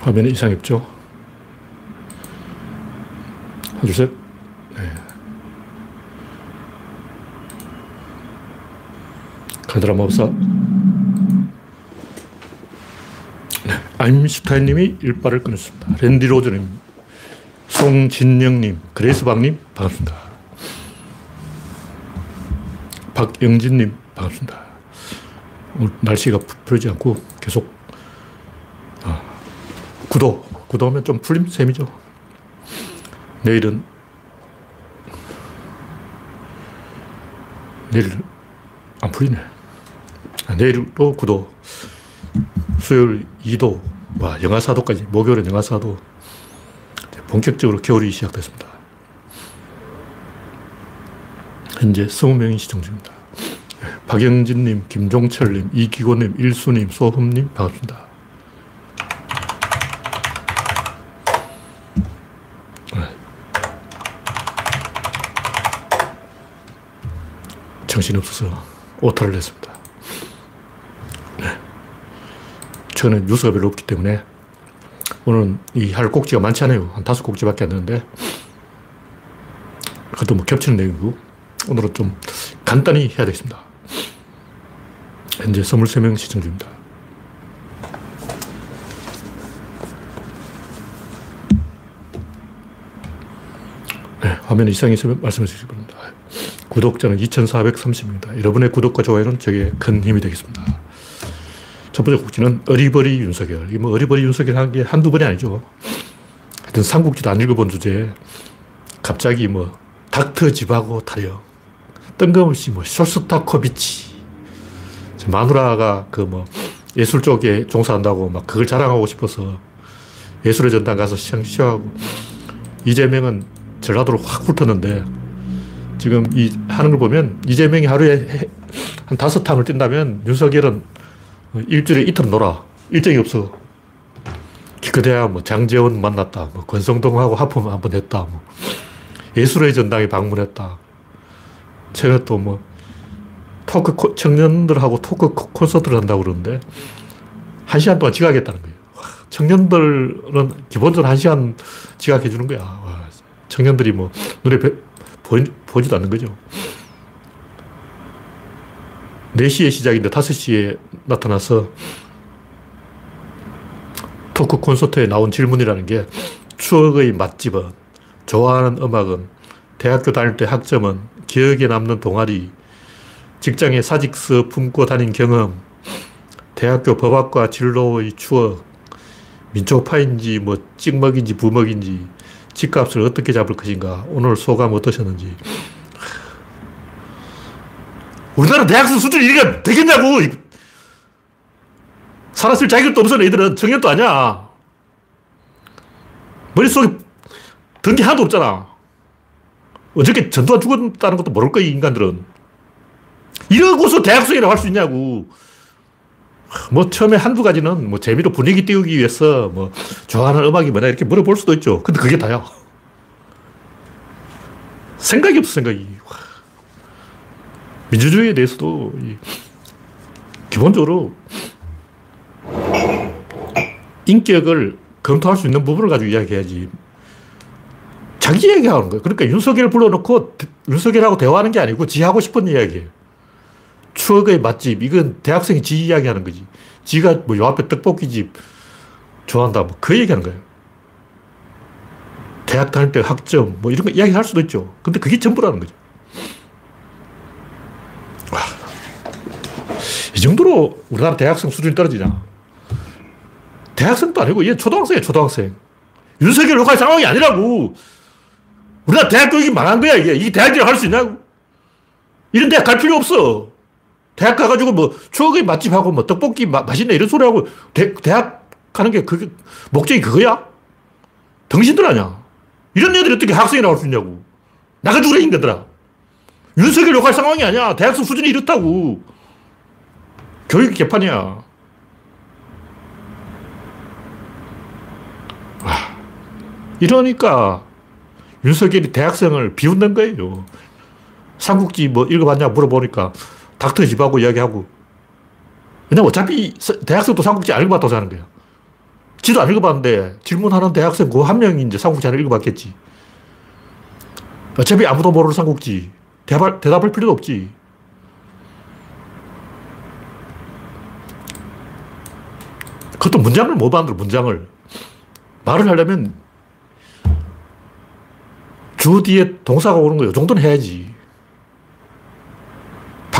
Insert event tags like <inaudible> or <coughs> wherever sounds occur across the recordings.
화면이 이상이 없죠? 하나, 둘, 셋. 네. 카드라 마법사. 네. 아임슈타인님이 일발을 끊었습니다. 랜디 로저님, 송진영님, 그레이스박님, 반갑습니다. 박영진님, 반갑습니다. 오늘 날씨가 풀지 않고 계속 아, 구도, 구도면 좀 풀림 셈이죠. 내일은 내일 안 풀리네. 아, 내일도 9도, 수요일 2도, 와, 영하 4도까지, 목요일은 영하 4도. 본격적으로 겨울이 시작됐습니다. 현재 20명이 시청 중입니다. 박영진님, 김종철님, 이기고님, 일수님, 소흠님, 반갑습니다. 정신없어서 오타를 냈습니다. 네. 저는 뉴스가 별로 없기 때문에 오늘은 이할 꼭지가 많지 않아요. 한 다섯 꼭지밖에 안 되는데 그것도 뭐 겹치는 내용이고 오늘은 좀 간단히 해야 되겠습니다. 현재 23명 시청 중입니다. 네, 화면 이상이 있으면 말씀해 주시기 바랍니다. 구독자는 2,430입니다. 여러분의 구독과 좋아요는 저게 큰 힘이 되겠습니다. 첫 번째 곡지는 어리버리 윤석열. 이뭐 어리버리 윤석열 하는 게 한두 번이 아니죠. 하여튼 삼국지도 안 읽어본 주제에 갑자기 뭐 닥터 집하고 타령. 뜬금없이 뭐 쇼스타코비치. 마누라가 그 뭐 예술 쪽에 종사한다고 막 그걸 자랑하고 싶어서 예술의 전당 가서 시하고 이재명은 전라도로 확 붙었는데 지금 이 하는 걸 보면 이재명이 하루에 한 다섯 탕을 뛴다면 윤석열은 일주일에 이틀 놀아. 일정이 없어. 기껏해야 뭐 장재원 만났다. 뭐 권성동하고 하품 한번 했다. 뭐 예술의 전당에 방문했다. 최근에 또 뭐 토크 청년들하고 토크 콘서트를 한다고 그러는데 한 시간 동안 지각했다는 거예요. 청년들은 기본적으로 한 시간 지각해 주는 거야. 청년들이 뭐 눈에 보지 도 않는 거죠. 4시에 시작인데 5시에 나타나서 토크 콘서트에 나온 질문이라는 게 추억의 맛집은, 좋아하는 음악은, 대학교 다닐 때 학점은, 기억에 남는 동아리, 직장에 사직서 품고 다닌 경험, 대학교 법학과 진로의 추억, 민초파인지 뭐 찍먹인지 부먹인지, 집값을 어떻게 잡을 것인가. 오늘 소감 어떠셨는지. 우리나라 대학생 수준이 이게 되겠냐고! 살았을 자격도 없어, 너희들은. 청년도 아니야. 머릿속에 든게 하나도 없잖아. 어저께 전두환 죽었다는 것도 모를 거야, 인간들은. 이러고서 대학생이라고 할 수 있냐고. 뭐 처음에 한두 가지는 뭐 재미로 분위기 띄우기 위해서 뭐 좋아하는 음악이 뭐냐 이렇게 물어볼 수도 있죠. 근데 그게 다야. 생각이 없어, 생각이. 민주주의에 대해서도 기본적으로 인격을 검토할 수 있는 부분을 가지고 이야기해야지. 자기 얘기하는 거예요. 그러니까 윤석열 불러놓고 윤석열하고 대화하는 게 아니고 지 하고 싶은 이야기예요. 추억의 맛집. 이건 대학생이 지 이야기 하는 거지. 지가 뭐 요 앞에 떡볶이집 좋아한다. 뭐 그 얘기 하는 거예요. 대학 다닐 때 학점, 뭐 이런 거 이야기 할 수도 있죠. 근데 그게 전부라는 거죠. 와. 이 정도로 우리나라 대학생 수준이 떨어지냐. 대학생도 아니고, 얘 초등학생이야, 초등학생. 윤석열 욕할 상황이 아니라고. 우리나라 대학 교육이 망한 거야, 이게. 이게 대학이라고 할수 있냐고. 이런 대학 갈 필요 없어. 대학 가가지고 뭐 추억의 맛집하고 뭐 떡볶이 마, 맛있네 이런 소리 하고 대, 대학 가는 게 그게 목적이 그거야? 당신들 아냐? 이런 애들이 어떻게 학생이 나올 수 있냐고. 나가 죽으라 인간들아. 윤석열 욕할 상황이 아니야. 대학생 수준이 이렇다고. 교육 개판이야. 와. 이러니까 윤석열이 대학생을 비웃는 거예요. 삼국지 뭐 읽어봤냐 물어보니까 닥터 집하고 이야기하고. 왜냐면 어차피 대학생도 삼국지 안 읽어봤다고 하는 거야. 지도 안 읽어봤는데 질문하는 대학생 그 한 명이 이제 삼국지 하나 읽어봤겠지. 어차피 아무도 모르는 삼국지. 대답, 대답할 필요도 없지. 그것도 문장을 못 만들어, 문장을. 말을 하려면 주 뒤에 동사가 오는 거, 요 정도는 해야지.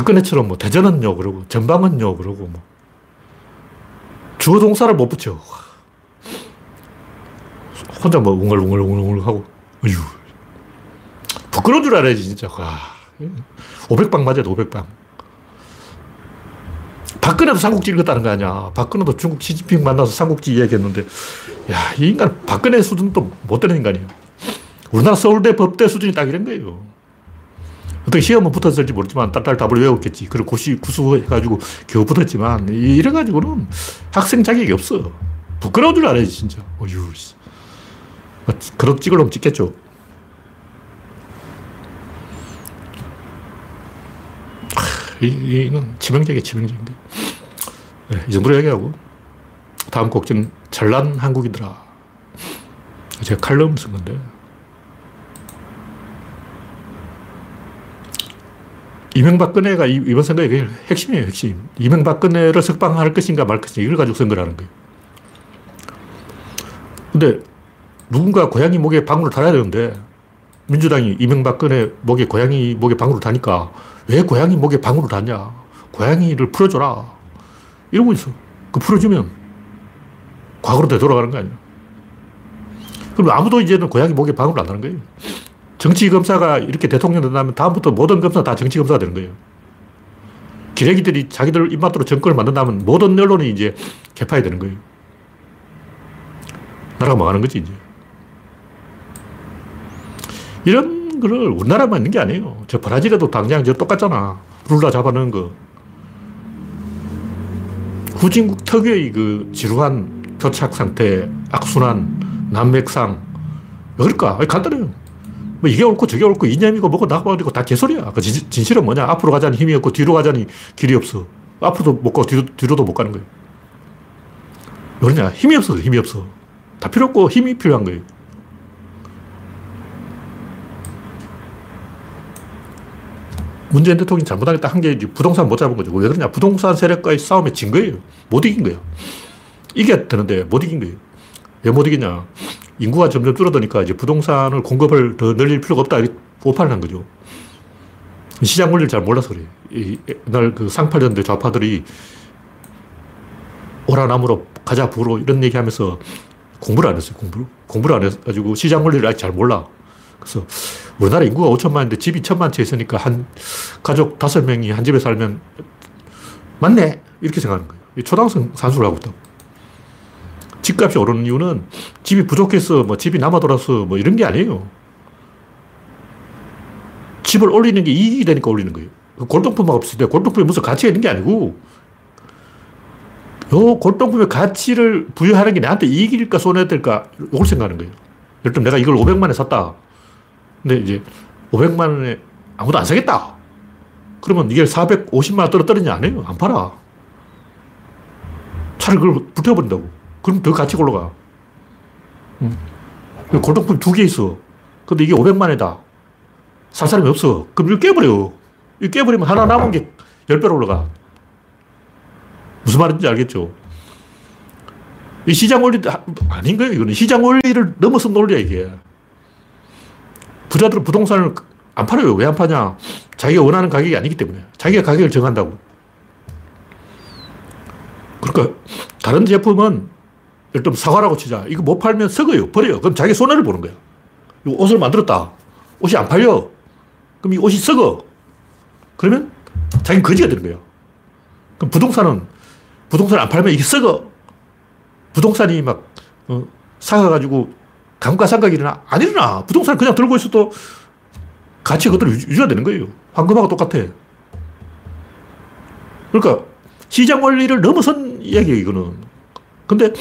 박근혜처럼 뭐 대전은요, 그러고 전방은요, 그러고 뭐. 주어 동사를 못 붙여. 혼자 뭐 웅얼웅얼웅얼 하고, 어휴. 부끄러운 줄 알아야지, 진짜. 와. 500방 맞아도 500방. 박근혜도 삼국지 읽었다는 거 아니야. 박근혜도 중국 시진핑 만나서 삼국지 이야기했는데, 야, 이 인간 박근혜 수준도 못 되는 인간이에요. 우리나라 서울대 법대 수준이 딱 이런 거예요. 어떻게 시험은 붙었을지 모르지만 딸딸 답을 외웠겠지. 그리고 고시 구수해가지고 겨우 붙었지만 이래가지고는 학생 자격이 없어. 부끄러운 줄 알아야지 진짜. 어휴. 그런 찍을 놈 찍겠죠. 이는 치명적이야 치명적인데. 네, 이 정도로 얘기하고 다음 곡지는 잘난 한국이더라. 제가 칼럼 쓴 건데 이명박근혜가 이번 선거의 핵심이에요, 핵심. 이명박근혜를 석방할 것인가 말 것인가 이걸 가지고 선거를 하는 거예요. 근데 누군가 고양이 목에 방울을 달아야 되는데 민주당이 이명박근혜 목에 고양이 목에 방울을 다니까 왜 고양이 목에 방울을 다냐? 고양이를 풀어줘라. 이러고 있어. 그 풀어주면 과거로 되돌아가는 거 아니야. 그럼 아무도 이제는 고양이 목에 방울을 안 다는 거예요. 정치검사가 이렇게 대통령 된다면 다음부터 모든 검사 다 정치검사가 되는 거예요. 기레기들이 자기들 입맛대로 정권을 만든다면 모든 언론이 이제 개파이 되는 거예요. 나라가 망하는 거지, 이제. 이런 거를 우리나라만 있는 게 아니에요. 저 브라질에도 당장 저 똑같잖아. 룰라 잡아넣은 거. 후진국 특유의 그 지루한 표착 상태, 악순환, 난맥상. 왜 그럴까? 간단해요. 뭐 이게 옳고 저게 옳고 이념이고 뭐고 나고 다 개소리야. 그 진, 실은 뭐냐? 앞으로 가자니 힘이 없고 뒤로 가자니 길이 없어. 앞으로도 못 가고 뒤로, 뒤로도 못 가는 거예요. 왜 그러냐? 힘이 없어. 힘이 없어. 다 필요 없고 힘이 필요한 거예요. 문재인 대통령이 잘못하겠다 한 게 부동산 못 잡은 거죠. 왜 그러냐? 부동산 세력과의 싸움에 진 거예요. 못 이긴 거예요. 이겨야 되는데 못 이긴 거예요. 왜 못 이기냐? 인구가 점점 줄어드니까 이제 부동산을 공급을 더 늘릴 필요가 없다. 오판을 한 거죠. 시장 원리를 잘 몰라서 그래. 옛날 그 상팔년대 좌파들이 오라나무로 가자 부로 이런 얘기 하면서 공부를 안 했어요. 공부를. 공부를 안 해가지고 시장 원리를 아직 잘 몰라. 그래서 우리나라 인구가 5천만인데 집이 천만 채 있으니까 한 가족 다섯 명이 한 집에 살면 맞네. 이렇게 생각하는 거예요. 초등학생 산수를 하고 있다고. 집값이 오르는 이유는 집이 부족해서 뭐 집이 남아 돌아서 뭐 이런 게 아니에요. 집을 올리는 게 이익이 되니까 올리는 거예요. 그 골동품만 없을 때 골동품에 무슨 가치가 있는 게 아니고 요 골동품의 가치를 부여하는 게 나한테 이익일까 손해될까 이걸 생각하는 거예요. 예를 들면 내가 이걸 500만에 샀다. 근데 이제 500만 원에 아무도 안 사겠다. 그러면 이게 450만 원 떨어뜨리냐? 안 해요. 안 팔아. 차를 그걸 불태워버린다고. 그럼 더 같이 올라가. 음. 골동품 두 개 있어. 근데 이게 500만이다. 살 사람이 없어. 그럼 이거 깨버려. 이거 깨버리면 하나 남은 게 10배로 올라가. 무슨 말인지 알겠죠? 이 시장 원리 아닌 거예요. 이거는 시장 원리를 넘어선 논리야, 이게. 부자들은 부동산을 안 팔아요. 왜 안 파냐? 자기가 원하는 가격이 아니기 때문에. 자기가 가격을 정한다고. 그러니까 다른 제품은 예를 들면 사과라고 치자. 이거 못 팔면 썩어요. 버려요. 그럼 자기 손해를 보는 거야. 이 옷을 만들었다. 옷이 안 팔려. 그럼 이 옷이 썩어. 그러면 자기는 거지가 되는 거야. 그럼 부동산은, 부동산 안 팔면 이게 썩어. 부동산이 막, 어, 사가가지고 감가상각이 일어나? 안 일어나. 부동산 그냥 들고 있어도 가치가 그대로 유지가 되는 거예요. 황금하고 똑같아. 그러니까 시장 원리를 넘어선 이야기예요, 이거는. 근데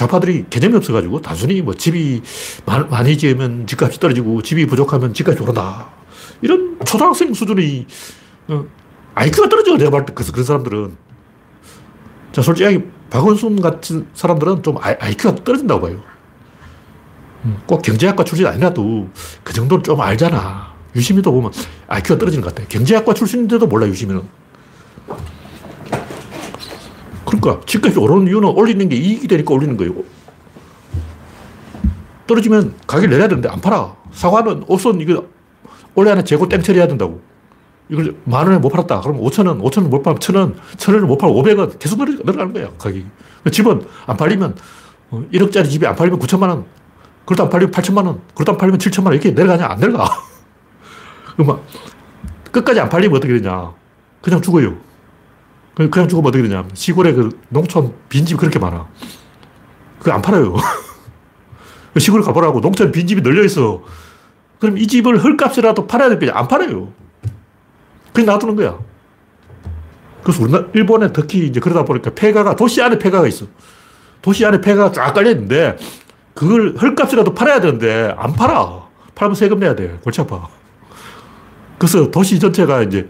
좌파들이 개념이 없어가지고 단순히 뭐 집이 많이 지으면 집값이 떨어지고 집이 부족하면 집값이 오른다. 이런 초등학생 수준의 어, IQ가 떨어져. 내가 볼 때 그래서 그런 사람들은. 자, 솔직히 박원순 같은 사람들은 좀 IQ가 떨어진다고 봐요. 음, 꼭 경제학과 출신 아니라도 그 정도는 좀 알잖아. 유시민도 보면 IQ가 떨어지는 것 같아. 경제학과 출신인데도 몰라, 유시민은. 그러니까 집값이 오르는 이유는 올리는 게 이익이 되니까 올리는 거예요. 떨어지면 가격을 내려야 되는데 안 팔아. 사과는 우선 이거 올해 안에 재고 땡 처리해야 된다고. 이걸 만 원에 못 팔았다. 그럼 5천 원, 5천 원 못 팔면 천 원, 천 원을 못 팔면 500원 계속 늘어가는 거야, 가격이. 집은 안 팔리면 1억짜리 어, 집이 안 팔리면 9천만 원, 그러다 안 팔리면 8천만 원, 그러다 안 팔리면 7천만 원 이렇게 내려가냐? 안 내려가. <laughs> 그럼 끝까지 안 팔리면 어떻게 되냐? 그냥 죽어요. 그냥 죽으면 어떻게 되냐? 시골에 그 농촌 빈집이 그렇게 많아. 그거 안 팔아요. <laughs> 시골 가보라고 농촌 빈집이 널려있어. 그럼 이 집을 헐값이라도 팔아야 될거 안 팔아요. 그냥 놔두는 거야. 그래서 우리나라, 일본에 특히 이제 그러다 보니까 폐가가, 도시 안에 폐가가 있어. 도시 안에 폐가가 쫙 깔려있는데, 그걸 헐값이라도 팔아야 되는데, 안 팔아. 팔면 세금 내야 돼. 골치 아파. 그래서 도시 전체가 이제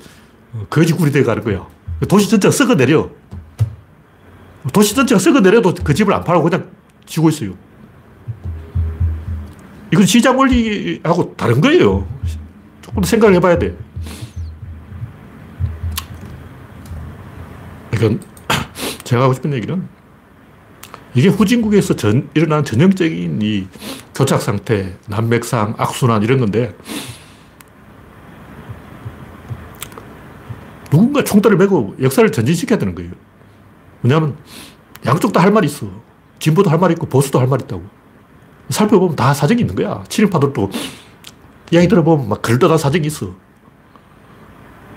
거지굴이 돼 가는 거야. 도시 전체가 썩어 내려. 도시 전체가 썩어 내려도 그 집을 안 팔고 그냥 지고 있어요. 이건 시장 원리하고 다른 거예요. 조금 생각을 해봐야 돼. 이건 <clears throat> 제가 하고 싶은 얘기는 이게 후진국에서 전, 일어난 전형적인 이 교착 상태, 난맥상, 악순환 이런 건데 누군가 총대를 메고 역사를 전진시켜야 되는 거예요. 왜냐하면 양쪽 다 할 말이 있어. 진보도 할 말이 있고 보수도 할 말이 있다고. 살펴보면 다 사정이 있는 거야. 친일파들도 이야기 들어보면 막 걸떠다 사정이 있어.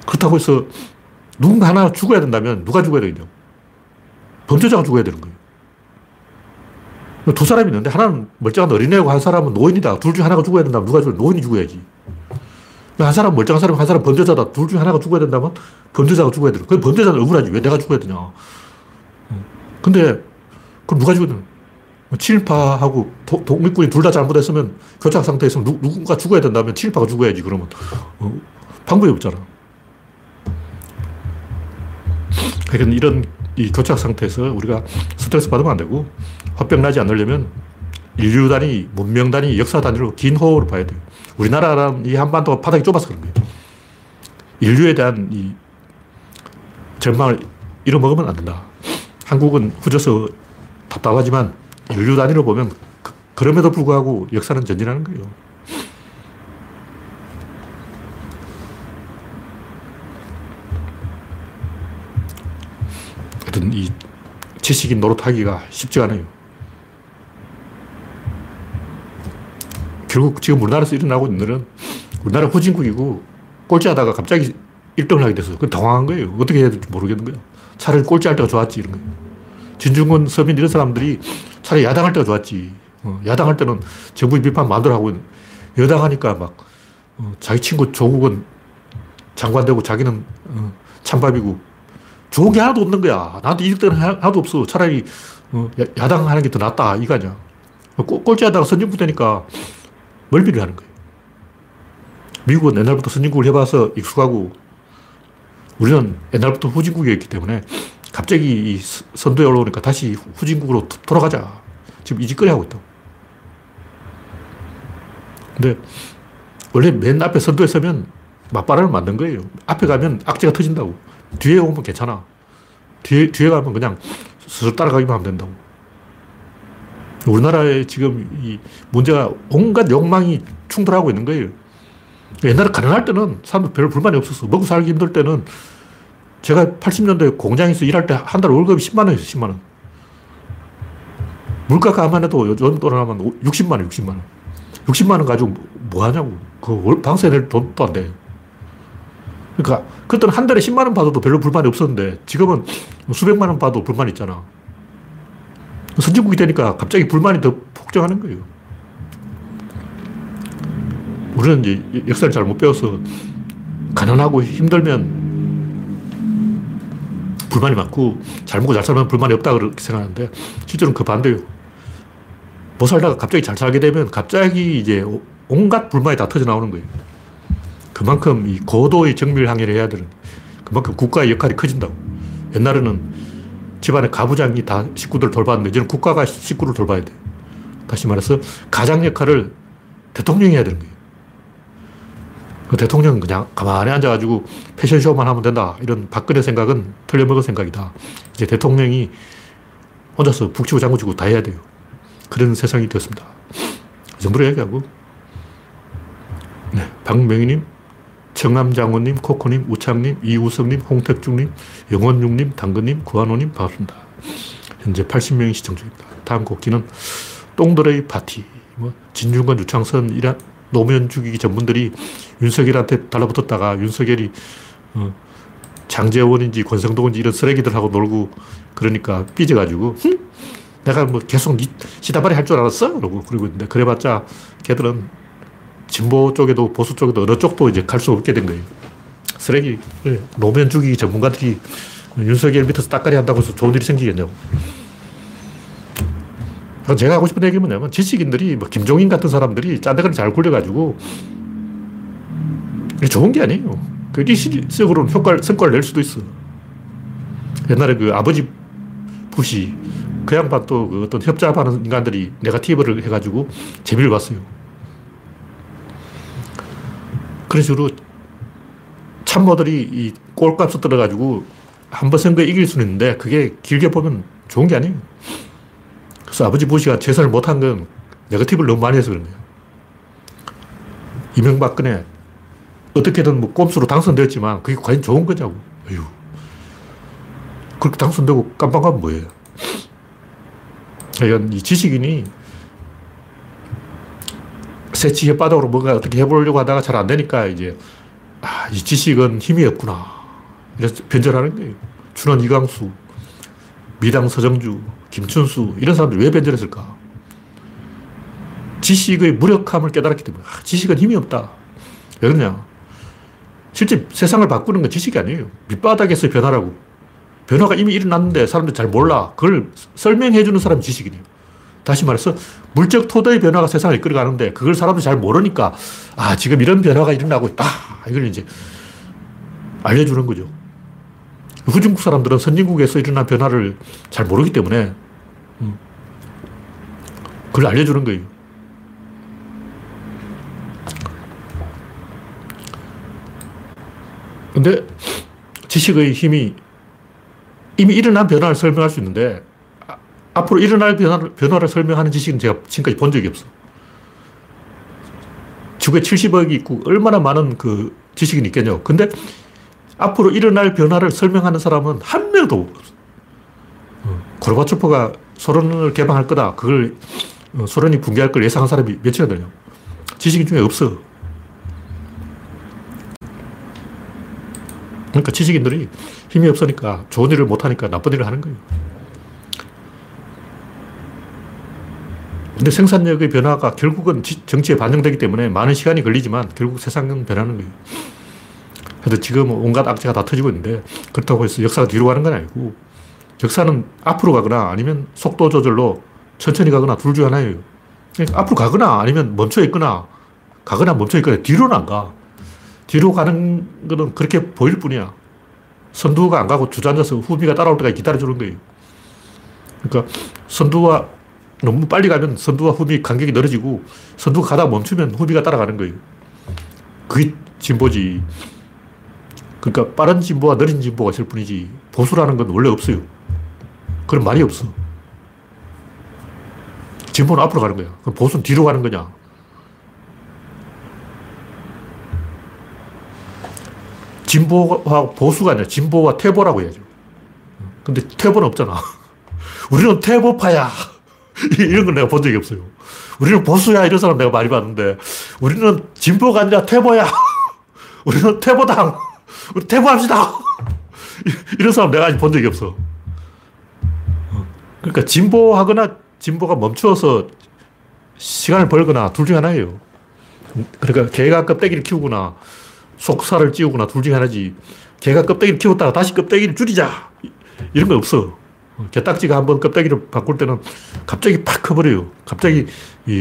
그렇다고 해서 누군가 하나 죽어야 된다면 누가 죽어야 되겠냐. 범죄자가 죽어야 되는 거예요. 두 사람이 있는데 하나는 멀쩡한 어린애고 한 사람은 노인이다. 둘 중 하나가 죽어야 된다면 누가 죽어야 노인이 죽어야지. 한 사람 멀쩡한 사람, 한 사람 범죄자다. 둘중 하나가 죽어야 된다면 범죄자가 죽어야 되는 그 범죄자는 억울하지. 왜 내가 죽어야 되냐. 근데 그럼 누가 죽어야 되냐. 친일파하고 독립군이 둘 다 잘못했으면 교착 상태에서 누, 누군가 죽어야 된다면 친일파가 죽어야지. 그러면 어, 방법이 없잖아. 그러니까 이런 이 교착 상태에서 우리가 스트레스 받으면 안 되고 화병 나지 않으려면 인류 단위, 문명 단위, 역사 단위로 긴 호흡을 봐야 돼요. 우리나라는 이 한반도가 바닥이 좁아서 그런 거예요. 인류에 대한 이 전망을 잃어먹으면 안 된다. 한국은 후져서 답답하지만 인류 단위로 보면 그, 그럼에도 불구하고 역사는 전진하는 거예요. 하여튼 이 지식인 노릇하기가 쉽지가 않아요. 결국 지금 우리나라에서 일어나고 있는 일은 우리나라 후진국이고 꼴찌하다가 갑자기 1등을 하게 돼서 그 당황한 거예요. 어떻게 해야 될지 모르겠는 거예요. 차라리 꼴찌할 때가 좋았지 이런 거예요. 진중권, 서민 이런 사람들이 차라리 야당할 때가 좋았지. 어, 야당할 때는 정부 비판 마음대로 하고 여당하니까 막 어, 자기 친구 조국은 장관 되고 자기는 어, 찬밥이고 좋은 게 하나도 없는 거야. 나한테 이득되는 하나도 없어. 차라리 어, 야당 하는 게 더 낫다. 이거 아니야. 꼴찌하다가 선진국 되니까 멀미를 하는 거예요. 미국은 옛날부터 선진국을 해봐서 익숙하고 우리는 옛날부터 후진국이었기 때문에 갑자기 이 선두에 올라오니까 다시 후진국으로 돌아가자. 지금 이 짓거리 하고 있다. 근데 원래 맨 앞에 선두에 서면 맞바람을 만든 거예요. 앞에 가면 악재가 터진다고. 뒤에 오면 괜찮아. 뒤에, 뒤에 가면 그냥 스스로 따라가기만 하면 된다고. 우리나라에 지금 이 문제가 온갖 욕망이 충돌하고 있는 거예요. 옛날에 가난할 때는 사람들 별 불만이 없었어. 먹고 살기 힘들 때는 제가 80년대 공장에서 일할 때 한 달 월급이 10만 원이었어요, 10만 원. 물가 감안해도 요즘 돈하면 60만 원, 60만 원. 60만 원 가지고 뭐 하냐고. 그 방세 낼 돈도 안 돼. 그러니까 그때는 한 달에 10만 원 받아도 별로 불만이 없었는데 지금은 수백만 원 받아도 불만 있잖아. 선진국이 되니까 갑자기 불만이 더 폭증하는 거예요. 우리는 이제 역사를 잘 못 배워서 가난하고 힘들면 불만이 많고 잘 먹고 잘 살면 불만이 없다 그렇게 생각하는데 실제로는 그 반대예요. 못 살다가 갑자기 잘 살게 되면 갑자기 이제 온갖 불만이 다 터져 나오는 거예요. 그만큼 이 고도의 정밀 항해를 해야 되는 그만큼 국가의 역할이 커진다고. 옛날에는 집안의 가부장이 다 식구들 돌봤는데 이제는 국가가 식구를 돌봐야 돼. 다시 말해서 가장 역할을 대통령이 해야 되는 거예요. 그 대통령은 그냥 가만히 앉아가지고 패션쇼만 하면 된다. 이런 박근혜 생각은 틀려먹은 생각이다. 이제 대통령이 혼자서 북치고 장구치고 다 해야 돼요. 그런 세상이 되었습니다. 이 정도로 얘기하고. 네, 박명희님, 청남장호님, 코코님, 우창님, 이우성님, 홍택중님, 영원중님, 당근님, 구한호님 반갑습니다. 현재 80명이 시청 중입니다. 다음 곡기는 똥드레이 파티. 뭐 진중권, 유창선, 이란 노무현 죽이기 전문들이 윤석열한테 달라붙었다가 윤석열이 어, 장재원인지 권성동인지 이런 쓰레기들하고 놀고 그러니까 삐져가지고 흠? 내가 뭐 계속 시다발이 할 줄 알았어? 그러고 그러고 있는데 그래봤자 걔들은 진보 쪽에도 보수 쪽에도 어느 쪽도 이제 갈 수 없게 된 거예요. 쓰레기 노무현 죽이기 전문가들이 윤석열 밑에서 따까리 한다고 해서 좋은 일이 생기겠냐고. 제가 하고 싶은 얘기 뭐냐면 지식인들이 뭐 김종인 같은 사람들이 짠데가리 잘 굴려가지고 좋은 게 아니에요. 그 일시적으로는 효과를, 성과를 낼 수도 있어. 옛날에 그 아버지 부시 그 양반 또 그 어떤 협잡하는 인간들이 네가티브를 해가지고 재미를 봤어요. 그런 식으로 참모들이 이 꼴값을 들어가지고 한 번 선거에 이길 수는 있는데 그게 길게 보면 좋은 게 아니에요. 그래서 아버지 부시가 재선을 못한 건 네거티브를 너무 많이 해서 그런 거예요. 이명박근혜 어떻게든 뭐 꼼수로 당선되었지만 그게 과연 좋은 거냐고. 어휴. 그렇게 당선되고 깜빡하면 뭐예요? 그러니까 이 지식인이 새치 혓바닥으로 뭔가 어떻게 해보려고 하다가 잘 안 되니까 이제 아, 이 지식은 힘이 없구나. 이래서 변절하는 거예요. 준원 이광수, 미당 서정주, 김춘수 이런 사람들이 왜 변절했을까? 지식의 무력함을 깨달았기 때문에 아, 지식은 힘이 없다. 왜 그러냐? 실제 세상을 바꾸는 건 지식이 아니에요. 밑바닥에서 변화라고. 변화가 이미 일어났는데 사람들이 잘 몰라. 그걸 설명해 주는 사람이 지식이에요. 다시 말해서 물적 토대의 변화가 세상을 이끌어가는데 그걸 사람들이 잘 모르니까 아, 지금 이런 변화가 일어나고 있다. 이걸 이제 알려주는 거죠. 후진국 사람들은 선진국에서 일어난 변화를 잘 모르기 때문에 음, 그걸 알려주는 거예요. 근데 지식의 힘이 이미 일어난 변화를 설명할 수 있는데 아, 앞으로 일어날 변화를, 변화를 설명하는 지식은 제가 지금까지 본 적이 없어. 지구에 70억이 있고 얼마나 많은 그 지식인이 있겠냐고. 근데 앞으로 일어날 변화를 설명하는 사람은 한 명도 없어. 어, 고르바초프가 소련을 개방할 거다. 그걸 어, 소련이 붕괴할 걸 예상한 사람이 몇이나 되냐. 지식인 중에 없어. 그러니까 지식인들이 힘이 없으니까 좋은 일을 못하니까 나쁜 일을 하는 거예요. 근데 생산력의 변화가 결국은 정치에 반영되기 때문에 많은 시간이 걸리지만 결국 세상은 변하는 거예요. 그래서 지금 온갖 악재가 다 터지고 있는데 그렇다고 해서 역사가 뒤로 가는 건 아니고 역사는 앞으로 가거나 아니면 속도 조절로 천천히 가거나 둘 중 하나예요. 그러니까 앞으로 가거나 아니면 멈춰 있거나 가거나 멈춰 있거나 뒤로는 안 가. 뒤로 가는 거는 그렇게 보일 뿐이야. 선두가 안 가고 주저앉아서 후미가 따라올 때까지 기다려주는 거예요. 그러니까 선두가 너무 빨리 가면 선두와 후미 간격이 늘어지고 선두가 가다 멈추면 후미가 따라가는 거예요. 그게 진보지. 그러니까 빠른 진보와 느린 진보가 있을 뿐이지 보수라는 건 원래 없어요. 그런 말이 없어. 진보는 앞으로 가는 거야. 그럼 보수는 뒤로 가는 거냐. 진보와 보수가 아니라 진보와 퇴보라고 해야죠. 근데 퇴보는 없잖아. <laughs> 우리는 퇴보파야. <laughs> 이런 건 내가 본 적이 없어요. 우리는 보수야. 이런 사람 내가 많이 봤는데, 우리는 진보가 아니라 퇴보야. <laughs> 우리는 퇴보당. 우리 퇴보합시다. <laughs> 이런 사람 내가 아직 본 적이 없어. 그러니까 진보하거나 진보가 멈추어서 시간을 벌거나 둘 중 하나예요. 그러니까 개가 껍데기를 키우거나 속살을 찌우거나 둘 중에 하나지. 개가 껍데기를 키웠다가 다시 껍데기를 줄이자. 이런 거 없어. 개딱지가 한번 껍데기를 바꿀 때는 갑자기 팍 커버려요. 갑자기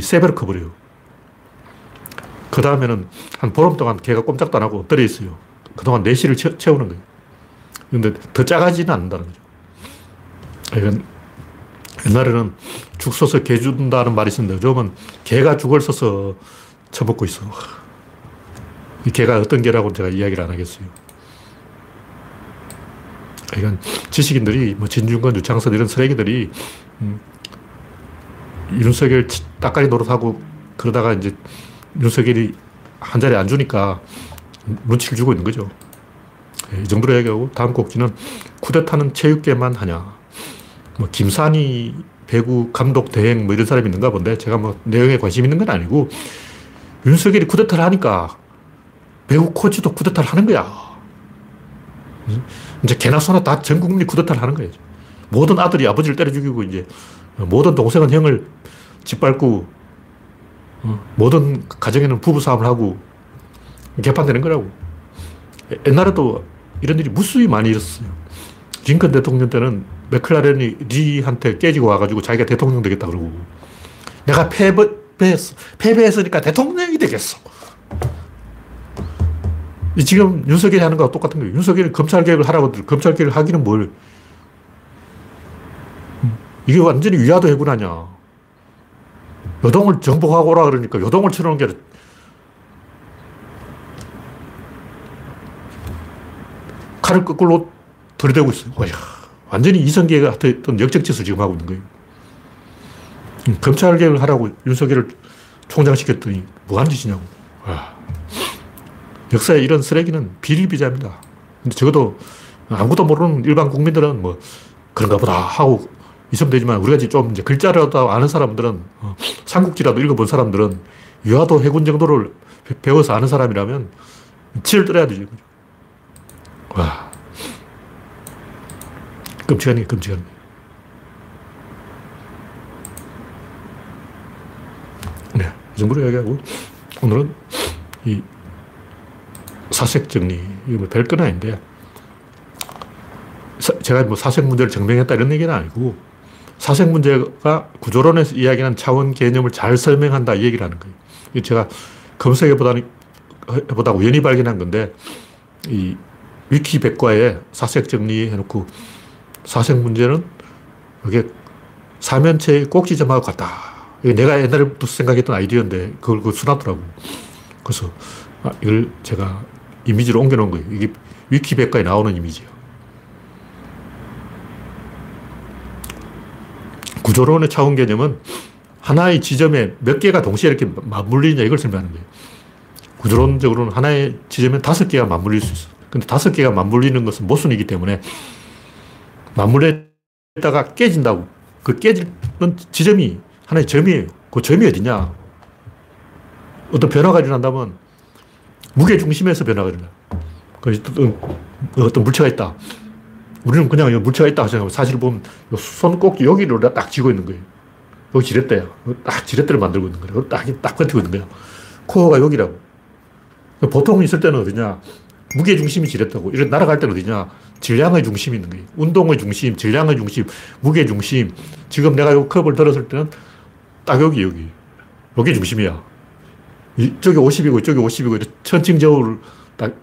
세 배로 커버려요. 그 다음에는 한 보름 동안 개가 꼼짝도 안 하고 엎드려 있어요. 그동안 내실을 채 우는 거예요. 근데 더 작아지는 않는다는 거죠. 이건 옛날에는 죽 써서 개 준다는 말이 있었는데 요즘은 개가 죽을 써서 처먹고 있어. 이 개가 어떤 개라고 제가 이야기를 안 하겠어요. 이건 지식인들이 뭐 진중권, 유창선 이런 쓰레기들이 음, 윤석열 따까리 노릇하고 그러다가 이제 윤석열이 한 자리 안 주니까 눈치를 주고 있는 거죠. 예, 이 정도로 얘기하고 다음 꼭지는 쿠데타는 체육계만 하냐. 뭐 김산이 배구 감독 대행 뭐 이런 사람이 있는가 본데 제가 뭐 내용에 관심 있는 건 아니고 윤석열이 쿠데타를 하니까 배구 코치도 쿠데타를 하는 거야. 이제 개나 소나 다 전 국민이 쿠데타를 하는 거예요. 모든 아들이 아버지를 때려 죽이고 이제 모든 동생은 형을 짓밟고 어, 모든 가정에는 부부 싸움을 하고 개판되는 거라고. 옛날에도 이런 일이 무수히 많이 있었어요. 링컨 대통령 때는 맥클라렌이 리한테 깨지고 와가지고 자기가 대통령 되겠다 그러고 내가 패배. 패배했으니까 대통령이 되겠어. 지금 윤석열이 하는 거와 똑같은 거예요. 윤석열이 검찰 개혁을 하라고 검찰 개혁을 하기는 뭘. 이게 완전히 위화도 해군하냐. 여동을 정복하고 오라 그러니까 여동을 쳐놓은 게 칼을 거꾸로 들이대고 있어요. 와 완전히 이성계가 어떤 역적짓을 지금 하고 있는 거예요. 음, 검찰 개혁을 하라고 윤석열을 총장시켰더니 뭐 하는 짓이냐고. 와. 역사에 이런 쓰레기는 비리비자입니다. 근데 적어도 아무것도 모르는 일반 국민들은 뭐 그런가 보다 하고 있으면 되지만 우리가 좀 이제 글자라도 아는 사람들은 어, 삼국지라도 읽어본 사람들은 유화도 해군 정도를 배워서 아는 사람이라면 치를 떨어야 되죠. 와. 끔찍한 게 끔찍한 게. 네. 이 정도로 이야기하고 오늘은 이 사색 정리, 이거 뭐 별건 아닌데 제가 뭐 사색 문제를 증명했다 이런 얘기는 아니고 사색 문제가 구조론에서 이야기하는 차원 개념을 잘 설명한다 이 얘기를 하는 거예요. 제가 검색해보다고 우연히 발견한 건데 이 위키 백과에 사색 정리해놓고 사색 문제는 이게 사면체의 꼭지점하고 같다. 이게 내가 옛날부터 생각했던 아이디어인데 그걸 그 순하더라고. 그래서 아, 이걸 제가 이미지로 옮겨놓은 거예요. 이게 위키백과에 나오는 이미지예요. 구조론의 차원 개념은 하나의 지점에 몇 개가 동시에 이렇게 맞물리냐 이걸 설명하는 거예요. 구조론적으로는 하나의 지점에 다섯 개가 맞물릴 수 있어. 근데 다섯 개가 맞물리는 것은 모순이기 때문에 맞물렸다가 깨진다고. 그 깨지는 지점이 하나의 점이에요. 그 점이 어디냐? 어떤 변화가 일어난다면 무게 중심에서 변화가 일어나. 그 어떤 물체가 있다. 우리는 그냥 물체가 있다 생각하고 사실 보면 손꼭 여기를 딱 쥐고 있는 거예요. 여기 지렛대야. 딱 지렛대를 만들고 있는 거예요. 딱, 딱 버티고 있는 거예요. 코어가 여기라고. 보통 있을 때는 어디냐. 무게 중심이 지렛대고, 이런 날아갈 때는 어디냐. 질량의 중심이 있는 거예요. 운동의 중심, 질량의 중심, 무게 중심. 지금 내가 이 컵을 들었을 때는 딱 여기, 여기. 여기 중심이야. 이쪽이 50이고 이쪽이 50이고 천칭 저울 딱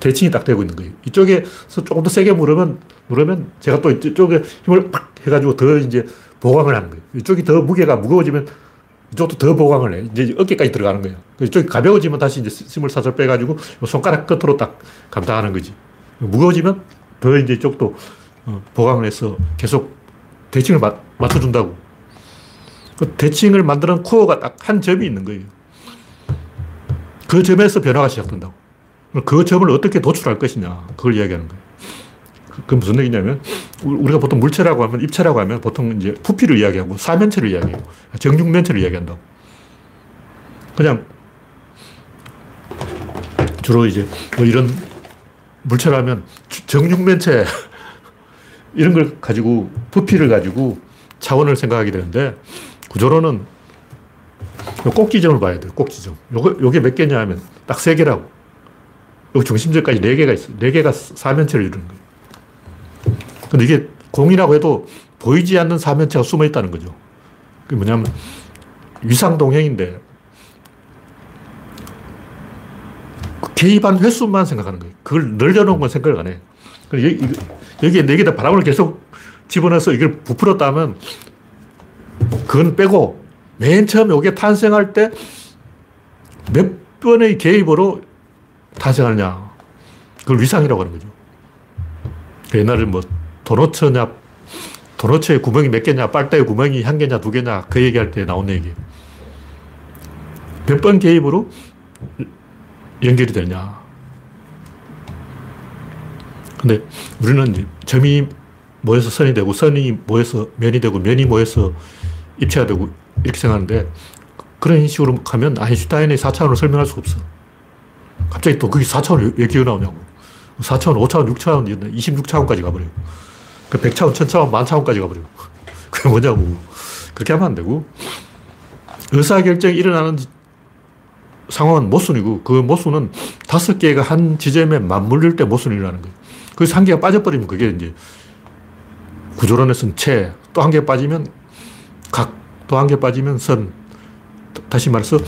대칭이 딱 되고 있는 거예요. 이쪽에서 조금 더 세게 물으면, 물으면 제가 또 이쪽에 힘을 팍 해가지고 더 이제 보강을 하는 거예요. 이쪽이 더 무게가 무거워지면 이쪽도 더 보강을 해. 이제 어깨까지 들어가는 거예요. 이쪽이 가벼워지면 다시 이제 힘을 살살 빼가지고 손가락 끝으로 딱 감당하는 거지. 무거워지면 더 이제 이쪽도 어, 보강을 해서 계속 대칭을 맞, 맞춰준다고. 그 대칭을 만드는 코어가 딱 한 점이 있는 거예요. 그 점에서 변화가 시작된다고. 그 점을 어떻게 도출할 것이냐. 그걸 이야기하는 거예요. 그, 그 무슨 얘기냐면, 우리가 보통 물체라고 하면, 입체라고 하면 보통 이제 부피를 이야기하고, 사면체를 이야기해요. 정육면체를 이야기한다고. 그냥, 주로 이제 뭐 이런 물체라면 정육면체, <laughs> 이런 걸 가지고, 부피를 가지고 차원을 생각하게 되는데, 구조로는 꼭지점을 봐야 돼요. 꼭지점. 요거, 요게 몇 개냐 하면 딱 세 개라고. 여기 중심점까지 네 개가 있어요. 네 개가 사면체를 이루는 거예요. 근데 이게 공이라고 해도 보이지 않는 사면체가 숨어 있다는 거죠. 그게 뭐냐면 위상동행인데 개입한 횟수만 생각하는 거예요. 그걸 늘려놓은 건 생각을 안 해. 여기, 여기에 네 개다 바람을 계속 집어넣어서 이걸 부풀었다면 그건 빼고 맨 처음에 이게 탄생할 때 몇 번의 개입으로 탄생하느냐. 그걸 위상이라고 하는 거죠. 옛날에 뭐 도너츠냐, 도너츠에 구멍이 몇 개냐, 빨대에 구멍이 한 개냐, 두 개냐, 그 얘기할 때 나온 얘기. 몇 번 개입으로 연결이 되냐. 근데 우리는 점이 모여서 선이 되고, 선이 모여서 면이 되고, 면이 모여서 입체가 되고, 이렇게 생각하는데, 그런 식으로 가면 아인슈타인의 4차원을 설명할 수가 없어. 갑자기 또 그게 4차원이 왜 기어 나오냐고. 4차원, 5차원, 6차원, 26차원까지 가버려요. 그 100차원, 1000차원, 만차원까지 가버려요. <laughs> 그게 뭐냐고. 그렇게 하면 안 되고, 의사결정이 일어나는 상황은 모순이고, 그 모순은 다섯 개가 한 지점에 맞물릴 때 모순이 일어나는 거예요. 그래서 한 개가 빠져버리면 그게 이제 구조론에서는 채, 또 한 개 빠지면 각, 또 한 개 빠지면 선. 다시 말해서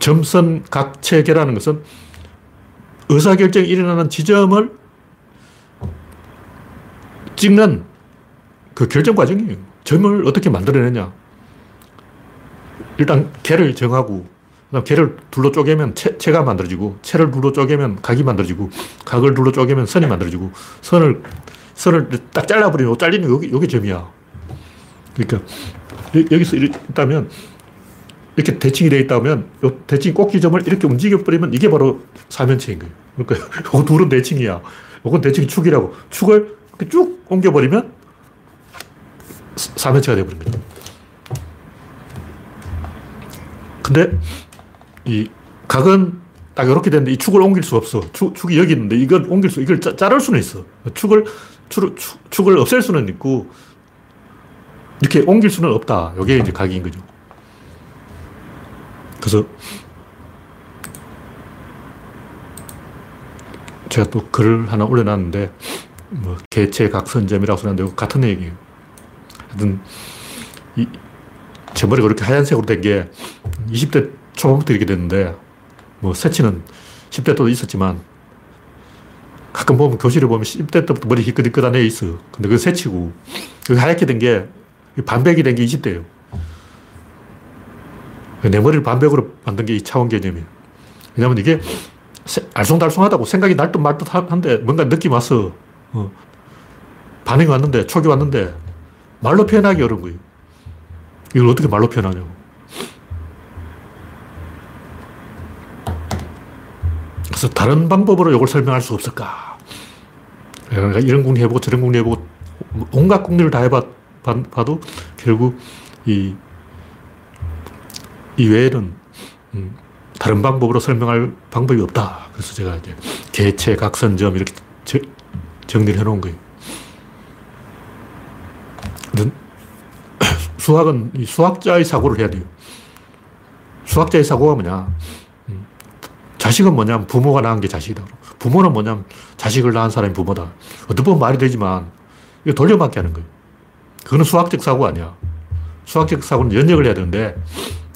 점선 각체계라는 것은 의사결정이 일어나는 지점을 찍는 그 결정 과정이에요. 점을 어떻게 만들어내냐. 일단 개를 정하고, 그다음 개를 둘로 쪼개면 체, 체가 만들어지고, 체를 둘로 쪼개면 각이 만들어지고, 각을 둘로 쪼개면 선이 만들어지고, 선을, 선을 딱 잘라버리면 잘리는 여기, 여기 점이야. 그러니까 여기서 있다면 이렇게 대칭이 되어 있다면 이 대칭 꼭지점을 이렇게 움직여버리면 이게 바로 사면체인 거예요. 그러니까 <laughs> 이거 둘은 대칭이야. 이건 대칭 축이라고. 축을 이렇게 쭉 옮겨버리면 사면체가 되어버린 거죠. 근데 이 각은 딱 이렇게 되는데 이 축을 옮길 수 없어. 축, 축이 여기 있는데 이걸 옮길 수, 이걸 짜, 자를 수는 있어. 축을, 축, 축을 없앨 수는 있고 이렇게 옮길 수는 없다. 이게 이제 각인 거죠. 그래서 제가 또 글을 하나 올려놨는데 뭐 개체 각선점이라고 쓰는데 같은 얘기예요. 하여튼 이, 제 머리가 그렇게 하얀색으로 된 게 20대 초반부터 이렇게 됐는데 뭐 새치는 10대 때도 있었지만 가끔 보면 교실에 보면 10대 때부터 머리 희끗희끗한 애 있어. 근데 그 새치고 그 하얗게 된 게 반백이 된 게 20대예요. 내 머리를 반백으로 만든 게 이 차원 개념이에요. 왜냐면 이게 알쏭달쏭하다고 생각이 날듯 말듯 한데 뭔가 느낌 왔어. 어. 반응이 왔는데, 촉이 왔는데 말로 표현하기 어려운 거예요. 이걸 어떻게 말로 표현하냐고. 그래서 다른 방법으로 이걸 설명할 수 없을까? 그러니까 이런 궁리 해보고 저런 궁리 해보고 온갖 궁리를 다 해 봐도 결국 이, 이 외에는 음, 다른 방법으로 설명할 방법이 없다. 그래서 제가 이제 개체, 각선점 이렇게 저, 정리를 해놓은 거예요. <coughs> 수학은 수학자의 사고를 해야 돼요. 수학자의 사고가 뭐냐. 음, 자식은 뭐냐면 부모가 낳은 게 자식이다. 부모는 뭐냐면 자식을 낳은 사람이 부모다. 어떻게 보면 말이 되지만 이거 돌려막기 하는 거예요. 그거는 수학적 사고 아니야. 수학적 사고는 연역을 해야 되는데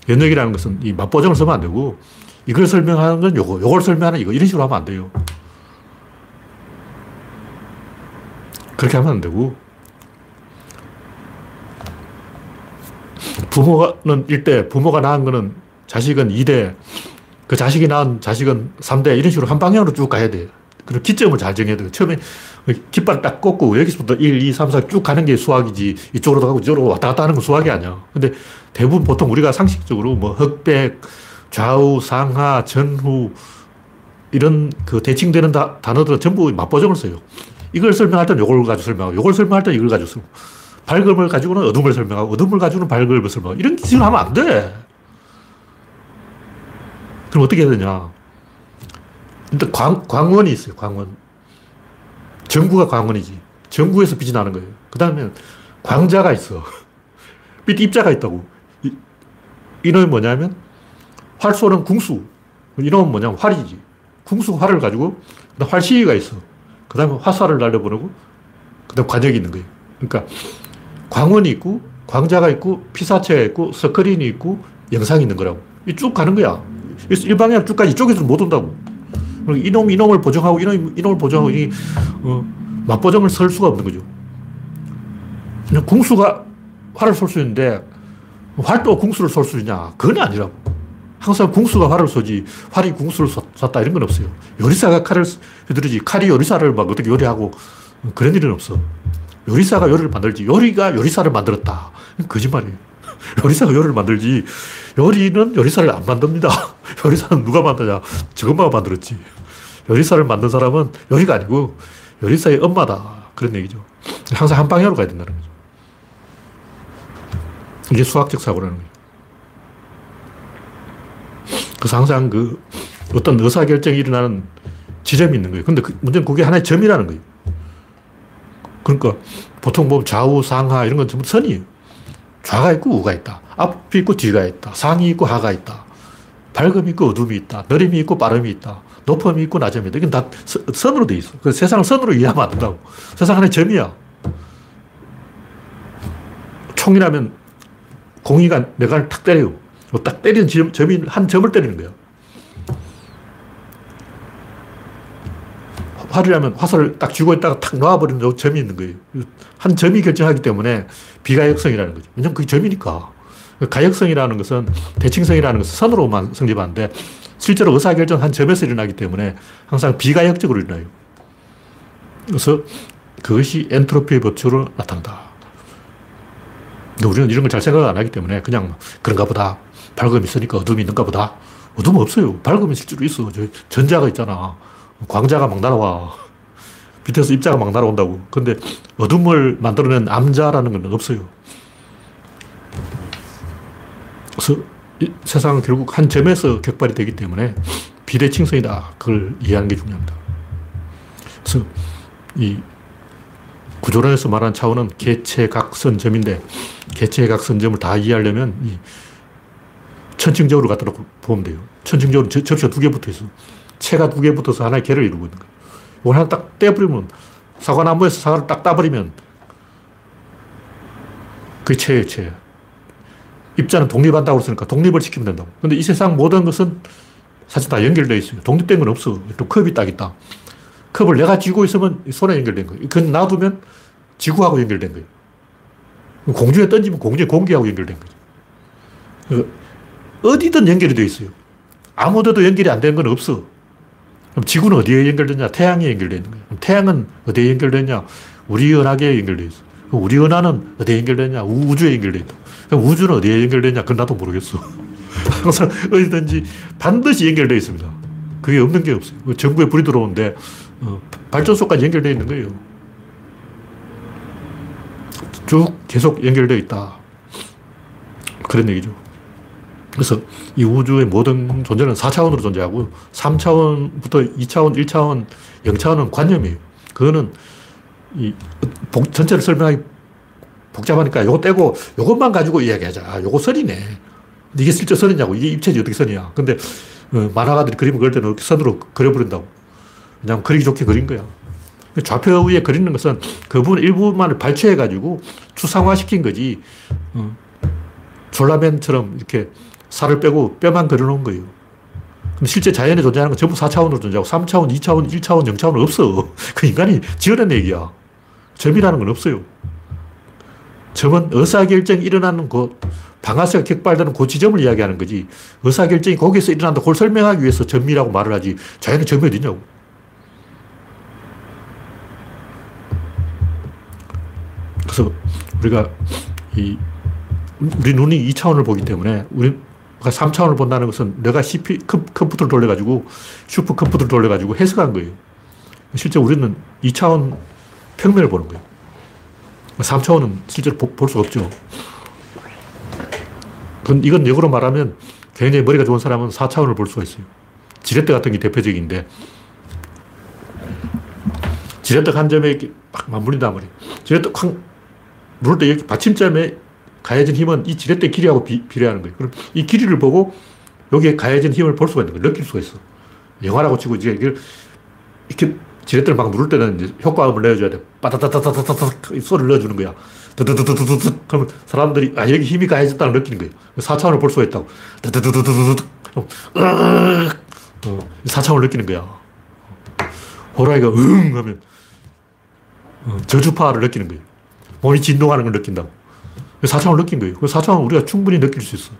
연역이라는 것은 이 맞보정을 쓰면 안 되고 이걸 설명하는 건 요거, 요걸 설명하는 이거 이런 식으로 하면 안 돼요. 그렇게 하면 안 되고 부모는 1대, 부모가 낳은 거는 자식은 2대, 그 자식이 낳은 자식은 3대, 이런 식으로 한 방향으로 쭉 가야 돼요. 그리고 기점을 잘 정해야 돼요. 처음에 깃발 딱 꽂고 여기서부터 1, 2, 3, 4 쭉 가는 게 수학이지 이쪽으로 가고 이쪽으로 왔다 갔다 하는 건 수학이 아니야. 근데 대부분 보통 우리가 상식적으로 뭐 흑백, 좌우, 상하, 전후 이런 그 대칭되는 다, 단어들은 전부 맞보정을 써요. 이걸 설명할 때는 이걸 가지고 설명하고 이걸 설명할 때는 이걸 가지고 쓰고 밝음을 가지고는 어둠을 설명하고 어둠을 가지고는 밝음을 설명하고 이런 식으로 하면 안 돼. 그럼 어떻게 해야 되냐. 일단 광, 광원이 있어요. 광원. 전구가 광원이지. 전구에서 빛이 나는 거예요. 그 다음에 광자가 있어. <laughs> 빛 입자가 있다고. 이, 이놈이 뭐냐면 활 쏘는 궁수. 이놈은 뭐냐면 활이지. 궁수 활을 가지고 활시위가 있어. 그 다음에 화살을 날려보내고 그 다음에 관역이 있는 거예요. 그러니까 광원이 있고 광자가 있고 피사체가 있고 스크린이 있고 영상이 있는 거라고. 쭉 가는 거야. 일방향 쭉 가지 이쪽에서 못 온다고. 이놈, 이놈을 보정하고, 이놈, 이놈을 보정하고, 이, 어, 맞보정을 설 수가 없는 거죠. 그냥 궁수가 활을 쏠 수 있는데 활도 궁수를 쏠 수 있냐? 그건 아니라고. 항상 궁수가 활을 쏘지 활이 궁수를 쐈다 이런 건 없어요. 요리사가 칼을 휘두르지 칼이 요리사를 막 어떻게 요리하고 그런 일은 없어. 요리사가 요리를 만들지 요리가 요리사를 만들었다. 거짓말이에요. <laughs> 요리사가 요리를 만들지 요리는 요리사를 안 만듭니다. <laughs> 요리사는 누가 만드냐? 저것만 만들었지. 요리사를 만든 사람은 요리가 아니고 요리사의 엄마다. 그런 얘기죠. 항상 한 방향으로 가야 된다는 거죠. 이게 수학적 사고라는 거예요. 그래서 항상 그 어떤 의사결정이 일어나는 지점이 있는 거예요. 근데 그 문제는 그게 하나의 점이라는 거예요. 그러니까 보통 보면 좌우, 상하 이런 건 전부 선이에요. 좌가 있고 우가 있다. 앞이 있고 뒤가 있다. 상이 있고 하가 있다. 밝음이 있고 어둠이 있다. 느림이 있고 빠름이 있다. 높음이 있고 낮음이 있다. 이건 다 선으로 돼 있어. 그 세상을 선으로 이해하면 안 된다고. 세상 하나의 점이야. 총이라면 공이가 내가 탁 때려요. 뭐딱 때리는 점, 점이 한 점을 때리는 거야. 활이라면 화살을 딱 쥐고 있다가 탁 놓아버리는 점이 있는 거예요. 한 점이 결정하기 때문에 비가역성이라는 거죠. 왜냐면 그게 점이니까. 가역성이라는 것은 대칭성이라는 것은 선으로만 성립하는데 실제로 의사결정 한 점에서 일어나기 때문에 항상 비가역적으로 일어나요. 그래서 그것이 엔트로피의 법칙으로 나타난다. 근데 우리는 이런 걸 잘 생각 안 하기 때문에 그냥 그런가 보다. 밝음이 있으니까 어둠이 있는가 보다. 어둠은 없어요. 밝음이 실제로 있어. 전자가 있잖아. 광자가 막 날아와. <laughs> 밑에서 입자가 막 날아온다고. 근데 어둠을 만들어낸 암자라는 건 없어요. 세상은 결국 한 점에서 격발이 되기 때문에 비대칭성이다. 그걸 이해하는 게 중요합니다. 그래서 이 구조론에서 말하는 차원은 개체각선점인데 개체각선점을 다 이해하려면 이 천칭적으로 갖다 놓고 보면 돼요. 천칭적으로 접시가 두 개 붙어 있어. 채가 두 개 붙어서 하나의 개를 이루고 있는 거예요. 이걸 하나 딱 떼버리면, 사과나무에서 사과를 딱 따버리면, 그게 채예요, 채. 입자는 독립한다고 그랬으니까 독립을 시키면 된다고. 근데 이 세상 모든 것은 사실 다 연결되어 있어요. 독립된 건 없어. 또 컵이 딱 있다. 컵을 내가 쥐고 있으면 손에 연결된 거예요. 그건 놔두면 지구하고 연결된 거예요. 공중에 던지면 공중에 공기하고 연결된 거죠. 어디든 연결이 되어 있어요. 아무 데도 연결이 안 되는 건 없어. 그럼 지구는 어디에 연결되냐? 태양에 연결되어 있는 거예요. 태양은 어디에 연결되냐? 우리 은하계에 연결되어 있어. 우리 은하는 어디에 연결되냐? 우주에 연결되어 있다. 그럼 우주는 어디에 연결되냐? 그건 나도 모르겠어. <laughs> 항상 어디든지 반드시 연결되어 있습니다. 그게 없는 게 없어요. 그 정부에 불이 들어오는데 어, 발전소까지 연결되어 있는 거예요. 쭉 계속 연결되어 있다. 그런 얘기죠. 그래서 이 우주의 모든 존재는 4차원으로 존재하고 3차원부터 2차원, 1차원, 0차원은 관념이에요. 그거는 이 복, 전체를 설명하기 복잡하니까 요거 떼고 요것만 가지고 이야기하자. 아, 요거 선이네. 이게 실제 선이냐고. 이게 입체지 어떻게 선이야. 근데 어, 만화가들이 그림을 그릴 때는 선으로 그려버린다고. 그냥 그리기 좋게 그린 거야. 좌표 위에 그리는 것은 그 부분 일부만을 발췌해가지고 추상화시킨 거지. 어, 졸라맨처럼 이렇게 살을 빼고 뼈만 그려놓은 거예요. 실제 자연에 존재하는 건 전부 4차원으로 존재하고 3차원, 2차원, 1차원, 0차원은 없어. <laughs> 그 인간이 지어낸 얘기야. 점이라는 건 없어요. 점은 의사결정이 일어나는 곳, 방아쇠가 격발되는 그 지점을 이야기하는 거지. 의사결정이 거기서 일어난다. 그걸 설명하기 위해서 점이라고 말을 하지. 자연의 점이 어디냐고. 그래서 우리가 이 우리 눈이 2차원을 보기 때문에 우리 3차원을 본다는 것은 내가 CP 컴퓨터를 돌려가지고 슈퍼 컴퓨터를 돌려가지고 해석한 거예요. 실제 우리는 2차원 평면을 보는 거예요. 3차원은 실제로 볼 수가 없죠. 이건 역으로 말하면 굉장히 머리가 좋은 사람은 4차원을 볼 수가 있어요. 지렛대 같은 게 대표적인데 지렛대 한 점에 이렇게 막 맞물린단 말이에요. 지렛대 쾅 누를 때 여기 받침점에 가해진 힘은 이 지렛대 길이하고 비, 비례하는 거예요. 그럼 이 길이를 보고 여기에 가해진 힘을 볼 수가 있는 거예요. 느낄 수가 있어. 영화라고 치고 이제 이렇게 지렛대를 막 누를 때는 이제 효과음을 내줘야 돼. 빠다다다다다다 소리를 넣어주는 거야. 드드드드드드 그러면 사람들이 아 여기 힘이 가해졌다는 느끼는 거예요. 4차원을 볼 수가 있다고. 드드드드드드 4차원을 느끼는 거야. 호랑이가 응 하면 어, 저주파를 느끼는 거예요. 몸이 진동하는 걸 느낀다고. 4차원을 느낀 거예요. 그 4차원 우리가 충분히 느낄 수 있어.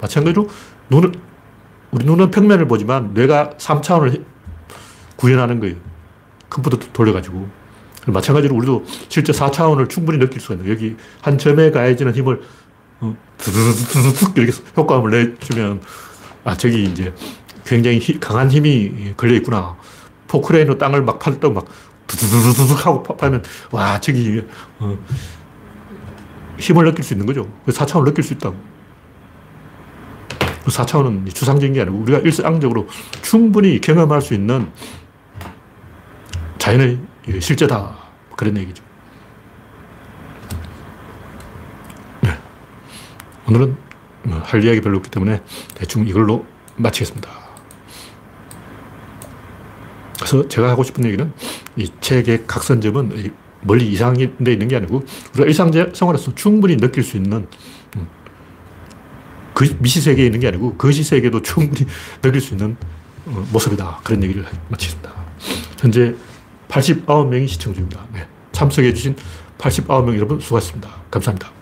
마찬가지로 눈은, 우리 눈은 평면을 보지만 뇌가 3차원을 구현하는 거예요. 컴퓨터 돌려가지고. 마찬가지로 우리도 실제 4차원을 충분히 느낄 수가 있는. 여기 한 점에 가해지는 힘을 드드드드득 이렇게 효과음을 내주면 아, 저기 이제 굉장히 히, 강한 힘이 걸려 있구나. 포크레인으로 땅을 막 팔던 막 두두두두둑 하고 파면 와, 저기 어, 힘을 느낄 수 있는 거죠. 4차원을 느낄 수 있다고. 4차원은 그 추상적인 게 아니고 우리가 일상적으로 충분히 경험할 수 있는 자연의 실제다. 그런 얘기죠. 네. 오늘은 뭐할 이야기 별로 없기 때문에 대충 이걸로 마치겠습니다. 그래서 제가 하고 싶은 얘기는 이 책의 각선점은 멀리 이상한 데 있는 게 아니고 우리가 일상생활에서 충분히 느낄 수 있는 음, 그 미시세계에 있는 게 아니고 거시세계도 충분히 <laughs> 느낄 수 있는 어, 모습이다. 그런 얘기를 마치겠습니다. 현재 89명이 시청 중입니다. 네. 참석해주신 89명 여러분 수고하셨습니다. 감사합니다.